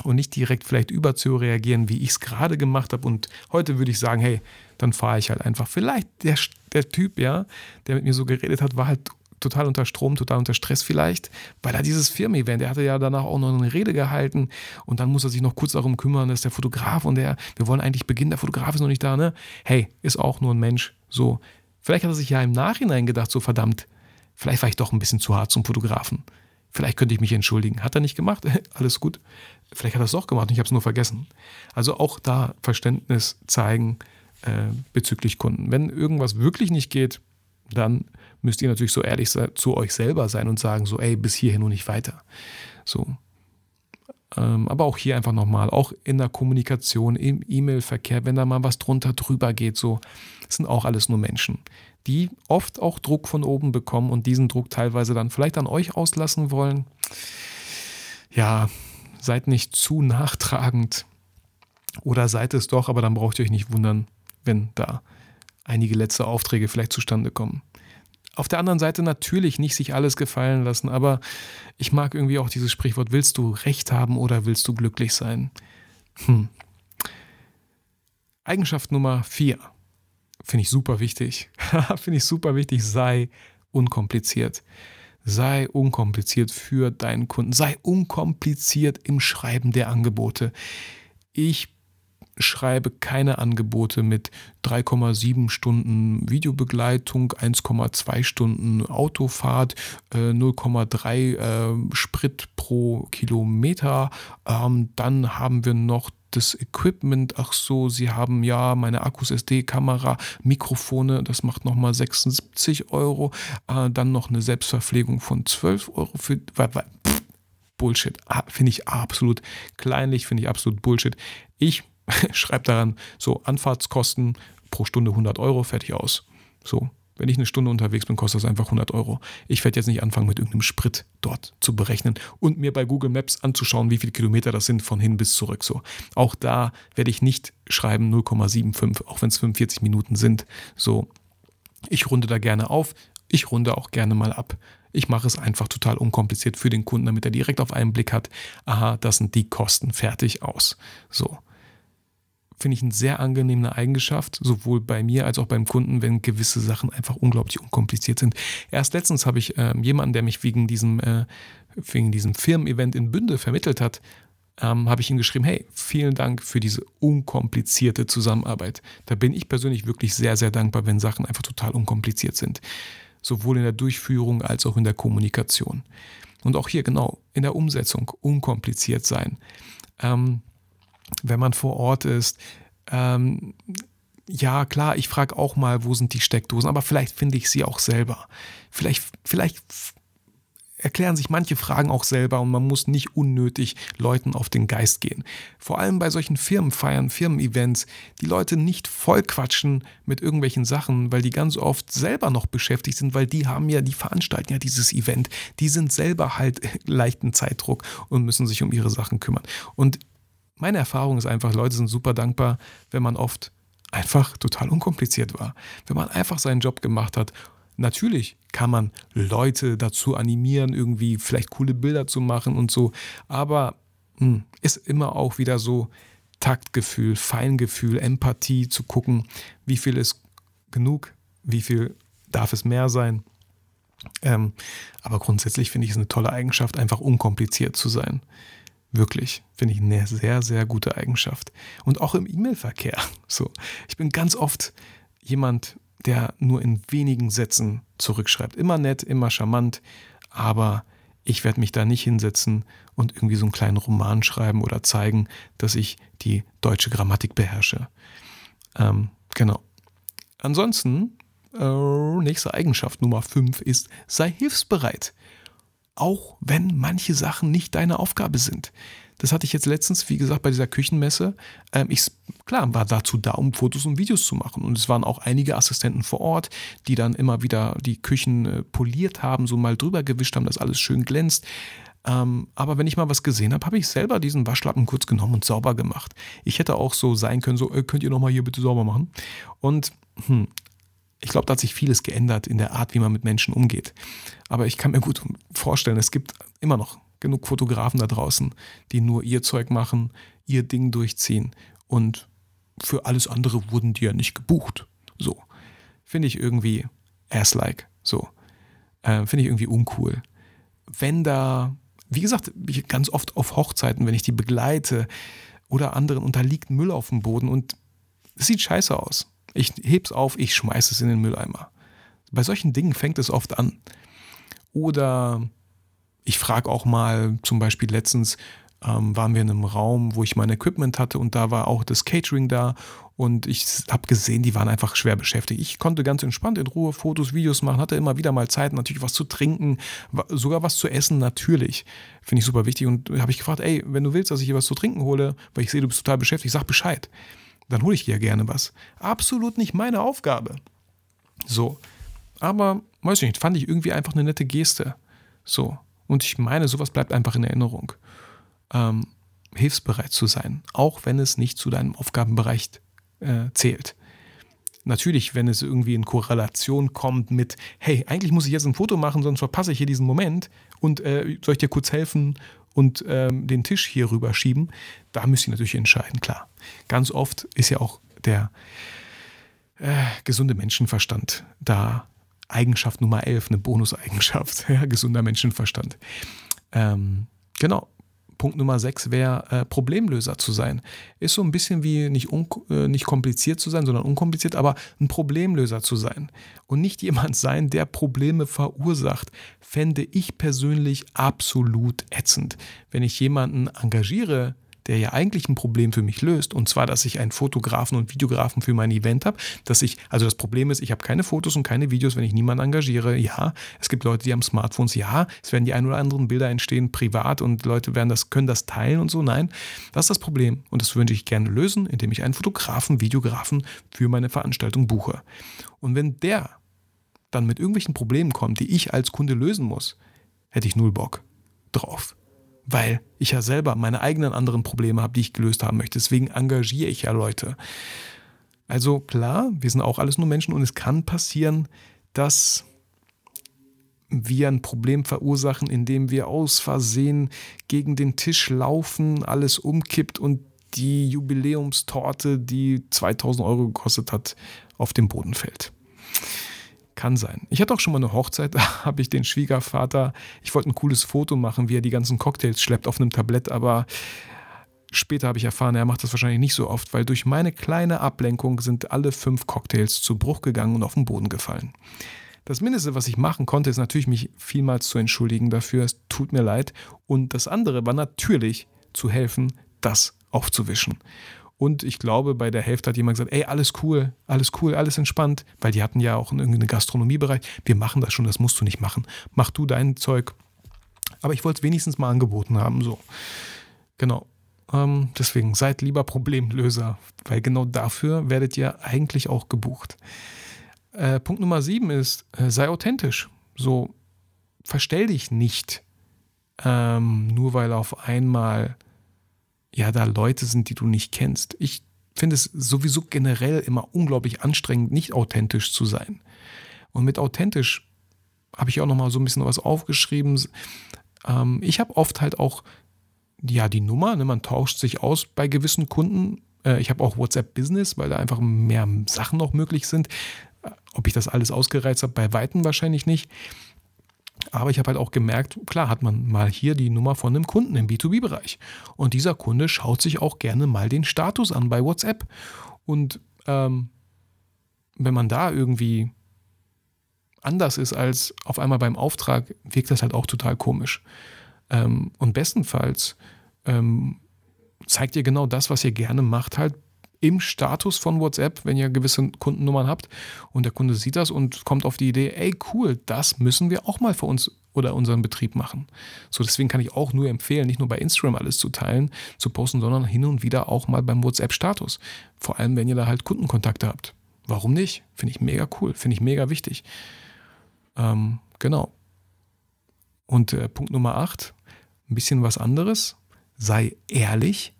und nicht direkt vielleicht überzureagieren, wie ich es gerade gemacht habe. Und heute würde ich sagen, hey, dann fahre ich halt einfach. Vielleicht der, der Typ, ja, der mit mir so geredet hat, war halt total unter Strom, total unter Stress vielleicht, weil er dieses Firmen-Event, der hatte ja danach auch noch eine Rede gehalten und dann muss er sich noch kurz darum kümmern, dass der Fotograf und der, wir wollen eigentlich beginnen, der Fotograf ist noch nicht da, ne? Hey, ist auch nur ein Mensch, so. Vielleicht hat er sich ja im Nachhinein gedacht, so verdammt, vielleicht war ich doch ein bisschen zu hart zum Fotografen. Vielleicht könnte ich mich entschuldigen. Hat er nicht gemacht? Alles gut. Vielleicht hat er es doch gemacht und ich habe es nur vergessen. Also auch da Verständnis zeigen äh, bezüglich Kunden. Wenn irgendwas wirklich nicht geht, dann müsst ihr natürlich so ehrlich zu euch selber sein und sagen, so, ey, bis hierhin und nicht weiter. So. Ähm, aber auch hier einfach nochmal, auch in der Kommunikation, im E-Mail-Verkehr, wenn da mal was drunter drüber geht, so, sind auch alles nur Menschen, die oft auch Druck von oben bekommen und diesen Druck teilweise dann vielleicht an euch auslassen wollen. Ja, seid nicht zu nachtragend oder seid es doch, aber dann braucht ihr euch nicht wundern, wenn da einige letzte Aufträge vielleicht zustande kommen. Auf der anderen Seite natürlich nicht sich alles gefallen lassen, aber ich mag irgendwie auch dieses Sprichwort, willst du Recht haben oder willst du glücklich sein? Hm. Eigenschaft Nummer vier finde ich super wichtig. finde ich super wichtig, sei unkompliziert. Sei unkompliziert für deinen Kunden. Sei unkompliziert im Schreiben der Angebote. Ich schreibe keine Angebote mit 3,7 Stunden Videobegleitung, 1,2 Stunden Autofahrt, äh, 0,3 äh, Sprit pro Kilometer. Ähm, dann haben wir noch das Equipment, ach so, sie haben ja meine Akkus, SD-Kamera, Mikrofone, das macht nochmal 76 Euro, äh, dann noch eine Selbstverpflegung von 12 Euro für, pff, Bullshit, ah, finde ich absolut kleinlich, finde ich absolut Bullshit. Ich schreibe daran so Anfahrtskosten pro Stunde 100 Euro, fertig aus. So, wenn ich eine Stunde unterwegs bin, kostet das einfach 100 Euro. Ich werde jetzt nicht anfangen, mit irgendeinem Sprit dort zu berechnen und mir bei Google Maps anzuschauen, wie viele Kilometer das sind von hin bis zurück. So, auch da werde ich nicht schreiben 0,75, auch wenn es 45 Minuten sind. So, ich runde da gerne auf. Ich runde auch gerne mal ab. Ich mache es einfach total unkompliziert für den Kunden, damit er direkt auf einen Blick hat, aha, das sind die Kosten fertig aus. So finde ich eine sehr angenehme Eigenschaft, sowohl bei mir als auch beim Kunden, wenn gewisse Sachen einfach unglaublich unkompliziert sind. Erst letztens habe ich äh, jemanden, der mich wegen diesem, äh, wegen diesem Firmen-Event in Bünde vermittelt hat, ähm, habe ich ihm geschrieben, hey, vielen Dank für diese unkomplizierte Zusammenarbeit. Da bin ich persönlich wirklich sehr, sehr dankbar, wenn Sachen einfach total unkompliziert sind. Sowohl in der Durchführung als auch in der Kommunikation. Und auch hier genau, in der Umsetzung unkompliziert sein. Ähm, wenn man vor Ort ist. Ähm, ja, klar, ich frage auch mal, wo sind die Steckdosen, aber vielleicht finde ich sie auch selber. Vielleicht, vielleicht erklären sich manche Fragen auch selber und man muss nicht unnötig Leuten auf den Geist gehen. Vor allem bei solchen Firmenfeiern, Firmen-Events, die Leute nicht voll quatschen mit irgendwelchen Sachen, weil die ganz oft selber noch beschäftigt sind, weil die haben ja, die veranstalten ja dieses Event, die sind selber halt leichten Zeitdruck und müssen sich um ihre Sachen kümmern. Und meine Erfahrung ist einfach, Leute sind super dankbar, wenn man oft einfach total unkompliziert war. Wenn man einfach seinen Job gemacht hat. Natürlich kann man Leute dazu animieren, irgendwie vielleicht coole Bilder zu machen und so, aber mh, hm, ist immer auch wieder so Taktgefühl, Feingefühl, Empathie zu gucken, wie viel ist genug, wie viel darf es mehr sein. Ähm, aber grundsätzlich finde ich es eine tolle Eigenschaft, einfach unkompliziert zu sein. Wirklich, finde ich eine sehr, sehr gute Eigenschaft. Und auch im E-Mail-Verkehr. So, ich bin ganz oft jemand, der nur in wenigen Sätzen zurückschreibt. Immer nett, immer charmant, aber ich werde mich da nicht hinsetzen und irgendwie so einen kleinen Roman schreiben oder zeigen, dass ich die deutsche Grammatik beherrsche. Ähm, genau. Ansonsten, äh, nächste Eigenschaft Nummer 5 ist, sei hilfsbereit auch wenn manche Sachen nicht deine Aufgabe sind. Das hatte ich jetzt letztens, wie gesagt, bei dieser Küchenmesse. Ähm, ich, klar, war dazu da, um Fotos und Videos zu machen. Und es waren auch einige Assistenten vor Ort, die dann immer wieder die Küchen äh, poliert haben, so mal drüber gewischt haben, dass alles schön glänzt. Ähm, aber wenn ich mal was gesehen habe, habe ich selber diesen Waschlappen kurz genommen und sauber gemacht. Ich hätte auch so sein können, so, äh, könnt ihr nochmal hier bitte sauber machen? Und hm, ich glaube, da hat sich vieles geändert in der Art, wie man mit Menschen umgeht. Aber ich kann mir gut vorstellen, es gibt immer noch genug Fotografen da draußen, die nur ihr Zeug machen, ihr Ding durchziehen und für alles andere wurden die ja nicht gebucht. So. Finde ich irgendwie ass-like. So. Äh, Finde ich irgendwie uncool. Wenn da, wie gesagt, ganz oft auf Hochzeiten, wenn ich die begleite oder anderen unterliegt Müll auf dem Boden und es sieht scheiße aus. Ich heb's auf, ich schmeiße es in den Mülleimer. Bei solchen Dingen fängt es oft an. Oder ich frage auch mal, zum Beispiel letztens ähm, waren wir in einem Raum, wo ich mein Equipment hatte und da war auch das Catering da und ich habe gesehen, die waren einfach schwer beschäftigt. Ich konnte ganz entspannt in Ruhe Fotos, Videos machen, hatte immer wieder mal Zeit, natürlich was zu trinken, sogar was zu essen, natürlich. Finde ich super wichtig und habe ich gefragt, ey, wenn du willst, dass ich hier was zu trinken hole, weil ich sehe, du bist total beschäftigt, sag Bescheid dann hole ich dir gerne was. Absolut nicht meine Aufgabe. So. Aber, weiß ich nicht, fand ich irgendwie einfach eine nette Geste. So. Und ich meine, sowas bleibt einfach in Erinnerung. Ähm, hilfsbereit zu sein, auch wenn es nicht zu deinem Aufgabenbereich äh, zählt. Natürlich, wenn es irgendwie in Korrelation kommt mit, hey, eigentlich muss ich jetzt ein Foto machen, sonst verpasse ich hier diesen Moment und äh, soll ich dir kurz helfen und ähm, den Tisch hier rüber schieben, da müsst ihr natürlich entscheiden, klar. Ganz oft ist ja auch der äh, gesunde Menschenverstand da Eigenschaft Nummer 11, eine Bonuseigenschaft, ja, gesunder Menschenverstand. Ähm, genau. Punkt Nummer 6 wäre, äh, Problemlöser zu sein. Ist so ein bisschen wie nicht, äh, nicht kompliziert zu sein, sondern unkompliziert, aber ein Problemlöser zu sein. Und nicht jemand sein, der Probleme verursacht, fände ich persönlich absolut ätzend. Wenn ich jemanden engagiere, der ja eigentlich ein Problem für mich löst. Und zwar, dass ich einen Fotografen und Videografen für mein Event habe. Dass ich, also das Problem ist, ich habe keine Fotos und keine Videos, wenn ich niemanden engagiere. Ja, es gibt Leute, die haben Smartphones. Ja, es werden die ein oder anderen Bilder entstehen privat und Leute werden das, können das teilen und so. Nein, das ist das Problem. Und das würde ich gerne lösen, indem ich einen Fotografen, Videografen für meine Veranstaltung buche. Und wenn der dann mit irgendwelchen Problemen kommt, die ich als Kunde lösen muss, hätte ich null Bock drauf weil ich ja selber meine eigenen anderen Probleme habe, die ich gelöst haben möchte. Deswegen engagiere ich ja Leute. Also klar, wir sind auch alles nur Menschen und es kann passieren, dass wir ein Problem verursachen, indem wir aus Versehen gegen den Tisch laufen, alles umkippt und die Jubiläumstorte, die 2000 Euro gekostet hat, auf den Boden fällt. Kann sein. Ich hatte auch schon mal eine Hochzeit, da habe ich den Schwiegervater, ich wollte ein cooles Foto machen, wie er die ganzen Cocktails schleppt auf einem Tablett, aber später habe ich erfahren, er macht das wahrscheinlich nicht so oft, weil durch meine kleine Ablenkung sind alle fünf Cocktails zu Bruch gegangen und auf den Boden gefallen. Das Mindeste, was ich machen konnte, ist natürlich mich vielmals zu entschuldigen dafür. Es tut mir leid. Und das andere war natürlich zu helfen, das aufzuwischen. Und ich glaube, bei der Hälfte hat jemand gesagt, ey, alles cool, alles cool, alles entspannt, weil die hatten ja auch einen Gastronomiebereich. Wir machen das schon, das musst du nicht machen. Mach du dein Zeug. Aber ich wollte es wenigstens mal angeboten haben, so. Genau. Ähm, deswegen seid lieber Problemlöser, weil genau dafür werdet ihr eigentlich auch gebucht. Äh, Punkt Nummer sieben ist, äh, sei authentisch. So, verstell dich nicht, ähm, nur weil auf einmal ja da Leute sind, die du nicht kennst. Ich finde es sowieso generell immer unglaublich anstrengend, nicht authentisch zu sein. Und mit authentisch habe ich auch noch mal so ein bisschen was aufgeschrieben. Ähm, ich habe oft halt auch ja die Nummer, ne, man tauscht sich aus bei gewissen Kunden. Äh, ich habe auch WhatsApp Business, weil da einfach mehr Sachen noch möglich sind. Äh, ob ich das alles ausgereizt habe, bei weitem wahrscheinlich nicht. Aber ich habe halt auch gemerkt, klar hat man mal hier die Nummer von einem Kunden im B2B-Bereich. Und dieser Kunde schaut sich auch gerne mal den Status an bei WhatsApp. Und ähm, wenn man da irgendwie anders ist als auf einmal beim Auftrag, wirkt das halt auch total komisch. Ähm, und bestenfalls ähm, zeigt ihr genau das, was ihr gerne macht, halt im Status von WhatsApp, wenn ihr gewisse Kundennummern habt und der Kunde sieht das und kommt auf die Idee, ey cool, das müssen wir auch mal für uns oder unseren Betrieb machen. So, deswegen kann ich auch nur empfehlen, nicht nur bei Instagram alles zu teilen, zu posten, sondern hin und wieder auch mal beim WhatsApp-Status. Vor allem, wenn ihr da halt Kundenkontakte habt. Warum nicht? Finde ich mega cool, finde ich mega wichtig. Ähm, genau. Und äh, Punkt Nummer 8, ein bisschen was anderes. Sei ehrlich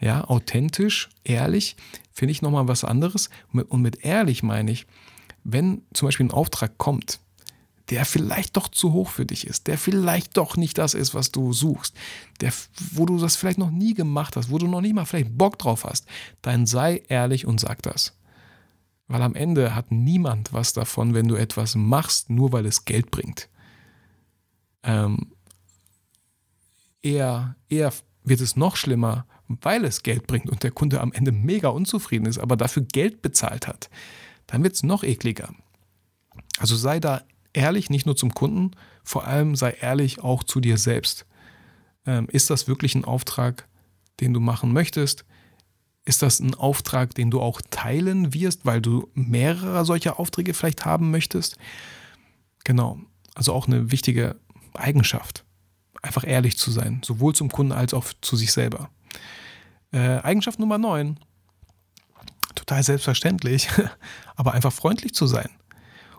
ja, authentisch, ehrlich, finde ich nochmal was anderes. Und mit ehrlich meine ich, wenn zum Beispiel ein Auftrag kommt, der vielleicht doch zu hoch für dich ist, der vielleicht doch nicht das ist, was du suchst, der, wo du das vielleicht noch nie gemacht hast, wo du noch nicht mal vielleicht Bock drauf hast, dann sei ehrlich und sag das. Weil am Ende hat niemand was davon, wenn du etwas machst, nur weil es Geld bringt. Ähm, eher, eher wird es noch schlimmer, weil es Geld bringt und der Kunde am Ende mega unzufrieden ist, aber dafür Geld bezahlt hat, dann wird es noch ekliger. Also sei da ehrlich, nicht nur zum Kunden, vor allem sei ehrlich auch zu dir selbst. Ähm, ist das wirklich ein Auftrag, den du machen möchtest? Ist das ein Auftrag, den du auch teilen wirst, weil du mehrere solcher Aufträge vielleicht haben möchtest? Genau, also auch eine wichtige Eigenschaft. Einfach ehrlich zu sein, sowohl zum Kunden als auch zu sich selber. Äh, Eigenschaft Nummer 9. Total selbstverständlich, aber einfach freundlich zu sein.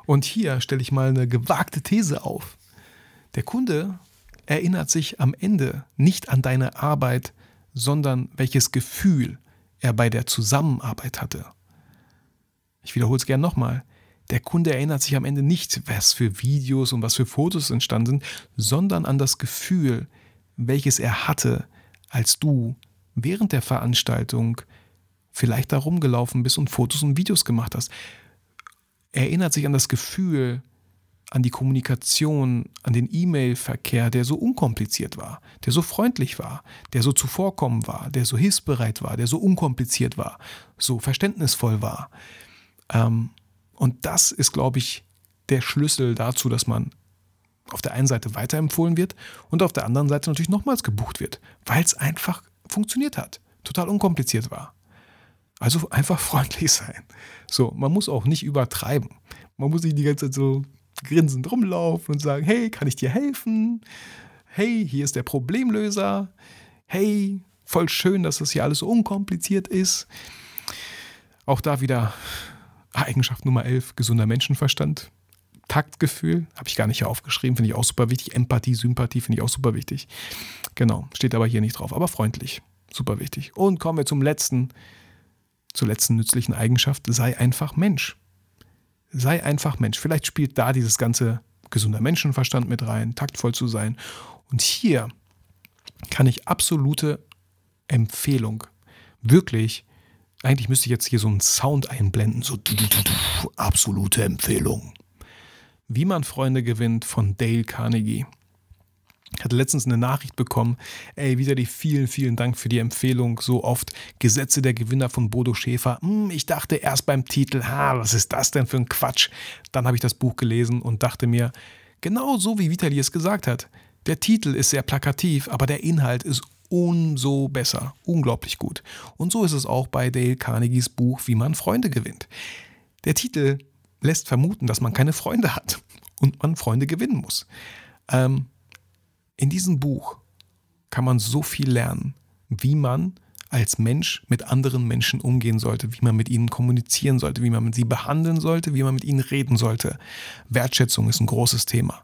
Und hier stelle ich mal eine gewagte These auf. Der Kunde erinnert sich am Ende nicht an deine Arbeit, sondern welches Gefühl er bei der Zusammenarbeit hatte. Ich wiederhole es gern nochmal. Der Kunde erinnert sich am Ende nicht, was für Videos und was für Fotos entstanden sind, sondern an das Gefühl, welches er hatte, als du während der Veranstaltung vielleicht da rumgelaufen bist und Fotos und Videos gemacht hast. Erinnert sich an das Gefühl, an die Kommunikation, an den E-Mail-Verkehr, der so unkompliziert war, der so freundlich war, der so zuvorkommen war, der so hilfsbereit war, der so unkompliziert war, so verständnisvoll war. Ähm, und das ist, glaube ich, der Schlüssel dazu, dass man auf der einen Seite weiterempfohlen wird und auf der anderen Seite natürlich nochmals gebucht wird, weil es einfach funktioniert hat, total unkompliziert war. Also einfach freundlich sein. So, man muss auch nicht übertreiben. Man muss nicht die ganze Zeit so grinsend rumlaufen und sagen, hey, kann ich dir helfen? Hey, hier ist der Problemlöser. Hey, voll schön, dass das hier alles so unkompliziert ist. Auch da wieder Eigenschaft Nummer 11, gesunder Menschenverstand. Taktgefühl, habe ich gar nicht hier aufgeschrieben, finde ich auch super wichtig. Empathie, Sympathie finde ich auch super wichtig. Genau, steht aber hier nicht drauf, aber freundlich, super wichtig. Und kommen wir zum letzten, zur letzten nützlichen Eigenschaft, sei einfach Mensch. Sei einfach Mensch. Vielleicht spielt da dieses ganze gesunder Menschenverstand mit rein, taktvoll zu sein. Und hier kann ich absolute Empfehlung, wirklich, eigentlich müsste ich jetzt hier so einen Sound einblenden, so absolute Empfehlung. Wie man Freunde gewinnt von Dale Carnegie. Ich hatte letztens eine Nachricht bekommen. Ey, wieder die vielen, vielen Dank für die Empfehlung. So oft Gesetze der Gewinner von Bodo Schäfer. Hm, ich dachte erst beim Titel, ha, was ist das denn für ein Quatsch? Dann habe ich das Buch gelesen und dachte mir, genau so wie Vitali es gesagt hat. Der Titel ist sehr plakativ, aber der Inhalt ist umso besser. Unglaublich gut. Und so ist es auch bei Dale Carnegies Buch Wie man Freunde gewinnt. Der Titel lässt vermuten, dass man keine Freunde hat und man Freunde gewinnen muss. Ähm, in diesem Buch kann man so viel lernen, wie man als Mensch mit anderen Menschen umgehen sollte, wie man mit ihnen kommunizieren sollte, wie man sie behandeln sollte, wie man mit ihnen reden sollte. Wertschätzung ist ein großes Thema.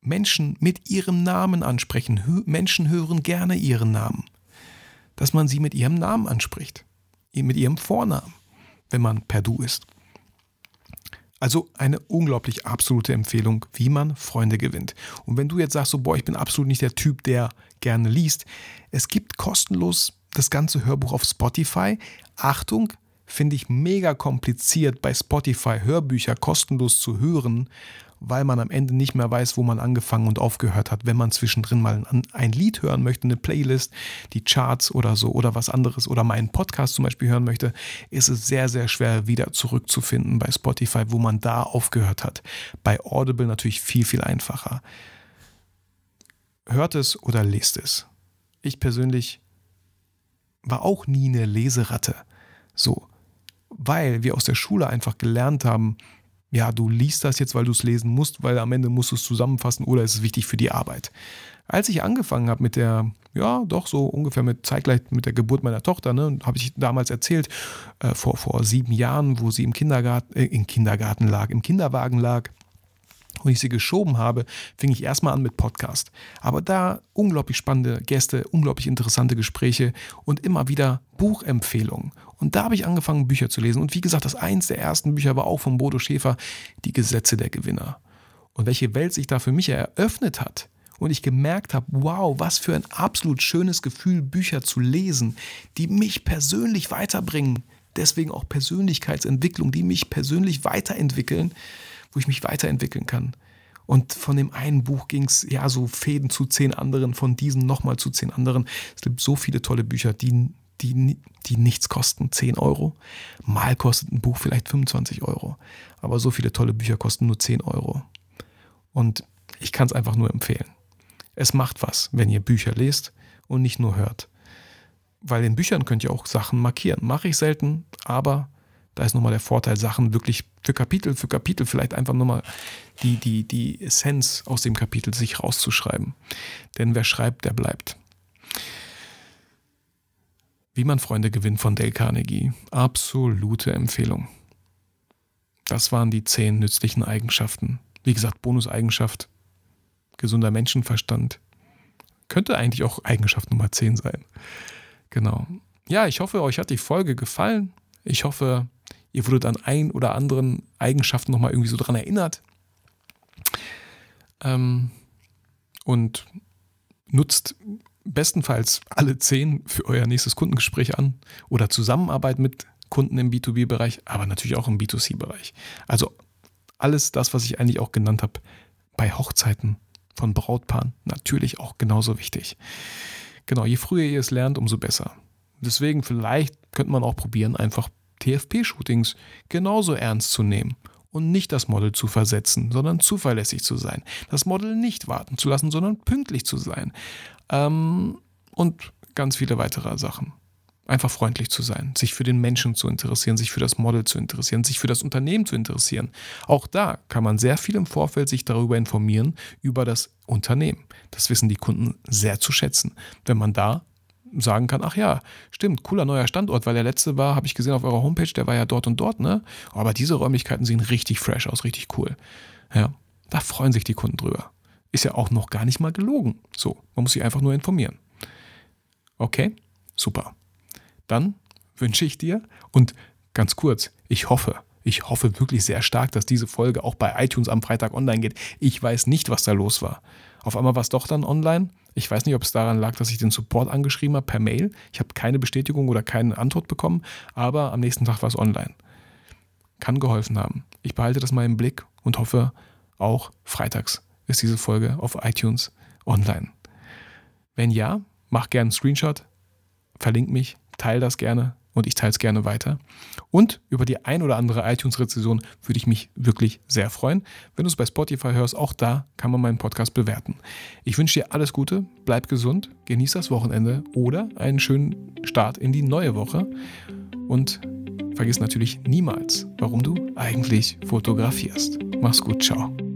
Menschen mit ihrem Namen ansprechen. Menschen hören gerne ihren Namen. Dass man sie mit ihrem Namen anspricht, mit ihrem Vornamen, wenn man per Du ist. Also eine unglaublich absolute Empfehlung, wie man Freunde gewinnt. Und wenn du jetzt sagst, so, boah, ich bin absolut nicht der Typ, der gerne liest, es gibt kostenlos das ganze Hörbuch auf Spotify. Achtung, finde ich mega kompliziert, bei Spotify Hörbücher kostenlos zu hören, weil man am Ende nicht mehr weiß, wo man angefangen und aufgehört hat. Wenn man zwischendrin mal ein, Lied hören möchte, eine Playlist, die Charts oder so oder was anderes oder meinen Podcast zum Beispiel hören möchte, ist es sehr, sehr schwer wieder zurückzufinden bei Spotify, wo man da aufgehört hat. Bei Audible natürlich viel, viel einfacher. Hört es oder lest es. Ich persönlich war auch nie eine Leseratte. So, weil wir aus der Schule einfach gelernt haben, ja, du liest das jetzt, weil du es lesen musst, weil am Ende musst du es zusammenfassen oder ist es wichtig für die Arbeit. Als ich angefangen habe mit der, ja, doch so ungefähr mit zeitgleich mit der Geburt meiner Tochter, ne, habe ich damals erzählt, äh, vor, vor sieben Jahren, wo sie im Kindergarten, äh, im Kindergarten lag, im Kinderwagen lag, und ich sie geschoben habe, fing ich erstmal an mit Podcast. Aber da unglaublich spannende Gäste, unglaublich interessante Gespräche und immer wieder Buchempfehlungen. Und da habe ich angefangen, Bücher zu lesen. Und wie gesagt, das eins der ersten Bücher war auch von Bodo Schäfer, Die Gesetze der Gewinner. Und welche Welt sich da für mich eröffnet hat. Und ich gemerkt habe, wow, was für ein absolut schönes Gefühl, Bücher zu lesen, die mich persönlich weiterbringen. Deswegen auch Persönlichkeitsentwicklung, die mich persönlich weiterentwickeln wo ich mich weiterentwickeln kann. Und von dem einen Buch ging es ja so Fäden zu zehn anderen, von diesen nochmal zu zehn anderen. Es gibt so viele tolle Bücher, die, die, die nichts kosten, 10 Euro. Mal kostet ein Buch vielleicht 25 Euro. Aber so viele tolle Bücher kosten nur 10 Euro. Und ich kann es einfach nur empfehlen. Es macht was, wenn ihr Bücher lest und nicht nur hört. Weil in Büchern könnt ihr auch Sachen markieren. Mache ich selten, aber da ist nochmal der Vorteil, Sachen wirklich für Kapitel für Kapitel vielleicht einfach nochmal die, die, die Essenz aus dem Kapitel sich rauszuschreiben. Denn wer schreibt, der bleibt. Wie man Freunde gewinnt von Dale Carnegie. Absolute Empfehlung. Das waren die zehn nützlichen Eigenschaften. Wie gesagt, Bonuseigenschaft, gesunder Menschenverstand. Könnte eigentlich auch Eigenschaft Nummer 10 sein. Genau. Ja, ich hoffe, euch hat die Folge gefallen. Ich hoffe, ihr wurdet an ein oder anderen Eigenschaften nochmal irgendwie so dran erinnert. Ähm, und nutzt bestenfalls alle zehn für euer nächstes Kundengespräch an oder Zusammenarbeit mit Kunden im B2B-Bereich, aber natürlich auch im B2C-Bereich. Also alles das, was ich eigentlich auch genannt habe, bei Hochzeiten von Brautpaaren natürlich auch genauso wichtig. Genau, je früher ihr es lernt, umso besser. Deswegen vielleicht könnte man auch probieren, einfach TFP-Shootings genauso ernst zu nehmen und nicht das Model zu versetzen, sondern zuverlässig zu sein. Das Model nicht warten zu lassen, sondern pünktlich zu sein. Ähm, und ganz viele weitere Sachen. Einfach freundlich zu sein, sich für den Menschen zu interessieren, sich für das Model zu interessieren, sich für das Unternehmen zu interessieren. Auch da kann man sehr viel im Vorfeld sich darüber informieren, über das Unternehmen. Das wissen die Kunden sehr zu schätzen, wenn man da sagen kann, ach ja, stimmt, cooler neuer Standort, weil der letzte war, habe ich gesehen auf eurer Homepage, der war ja dort und dort, ne? Aber diese Räumlichkeiten sehen richtig fresh aus, richtig cool. Ja, da freuen sich die Kunden drüber. Ist ja auch noch gar nicht mal gelogen. So, man muss sich einfach nur informieren. Okay, super dann wünsche ich dir und ganz kurz, ich hoffe, ich hoffe wirklich sehr stark, dass diese Folge auch bei iTunes am Freitag online geht. Ich weiß nicht, was da los war. Auf einmal war es doch dann online. Ich weiß nicht, ob es daran lag, dass ich den Support angeschrieben habe per Mail. Ich habe keine Bestätigung oder keine Antwort bekommen, aber am nächsten Tag war es online. Kann geholfen haben. Ich behalte das mal im Blick und hoffe, auch freitags ist diese Folge auf iTunes online. Wenn ja, mach gerne einen Screenshot, verlink mich, teile das gerne und ich teile es gerne weiter. Und über die ein oder andere iTunes-Rezession würde ich mich wirklich sehr freuen. Wenn du es bei Spotify hörst, auch da kann man meinen Podcast bewerten. Ich wünsche dir alles Gute, bleib gesund, genieß das Wochenende oder einen schönen Start in die neue Woche. Und vergiss natürlich niemals, warum du eigentlich fotografierst. Mach's gut, ciao.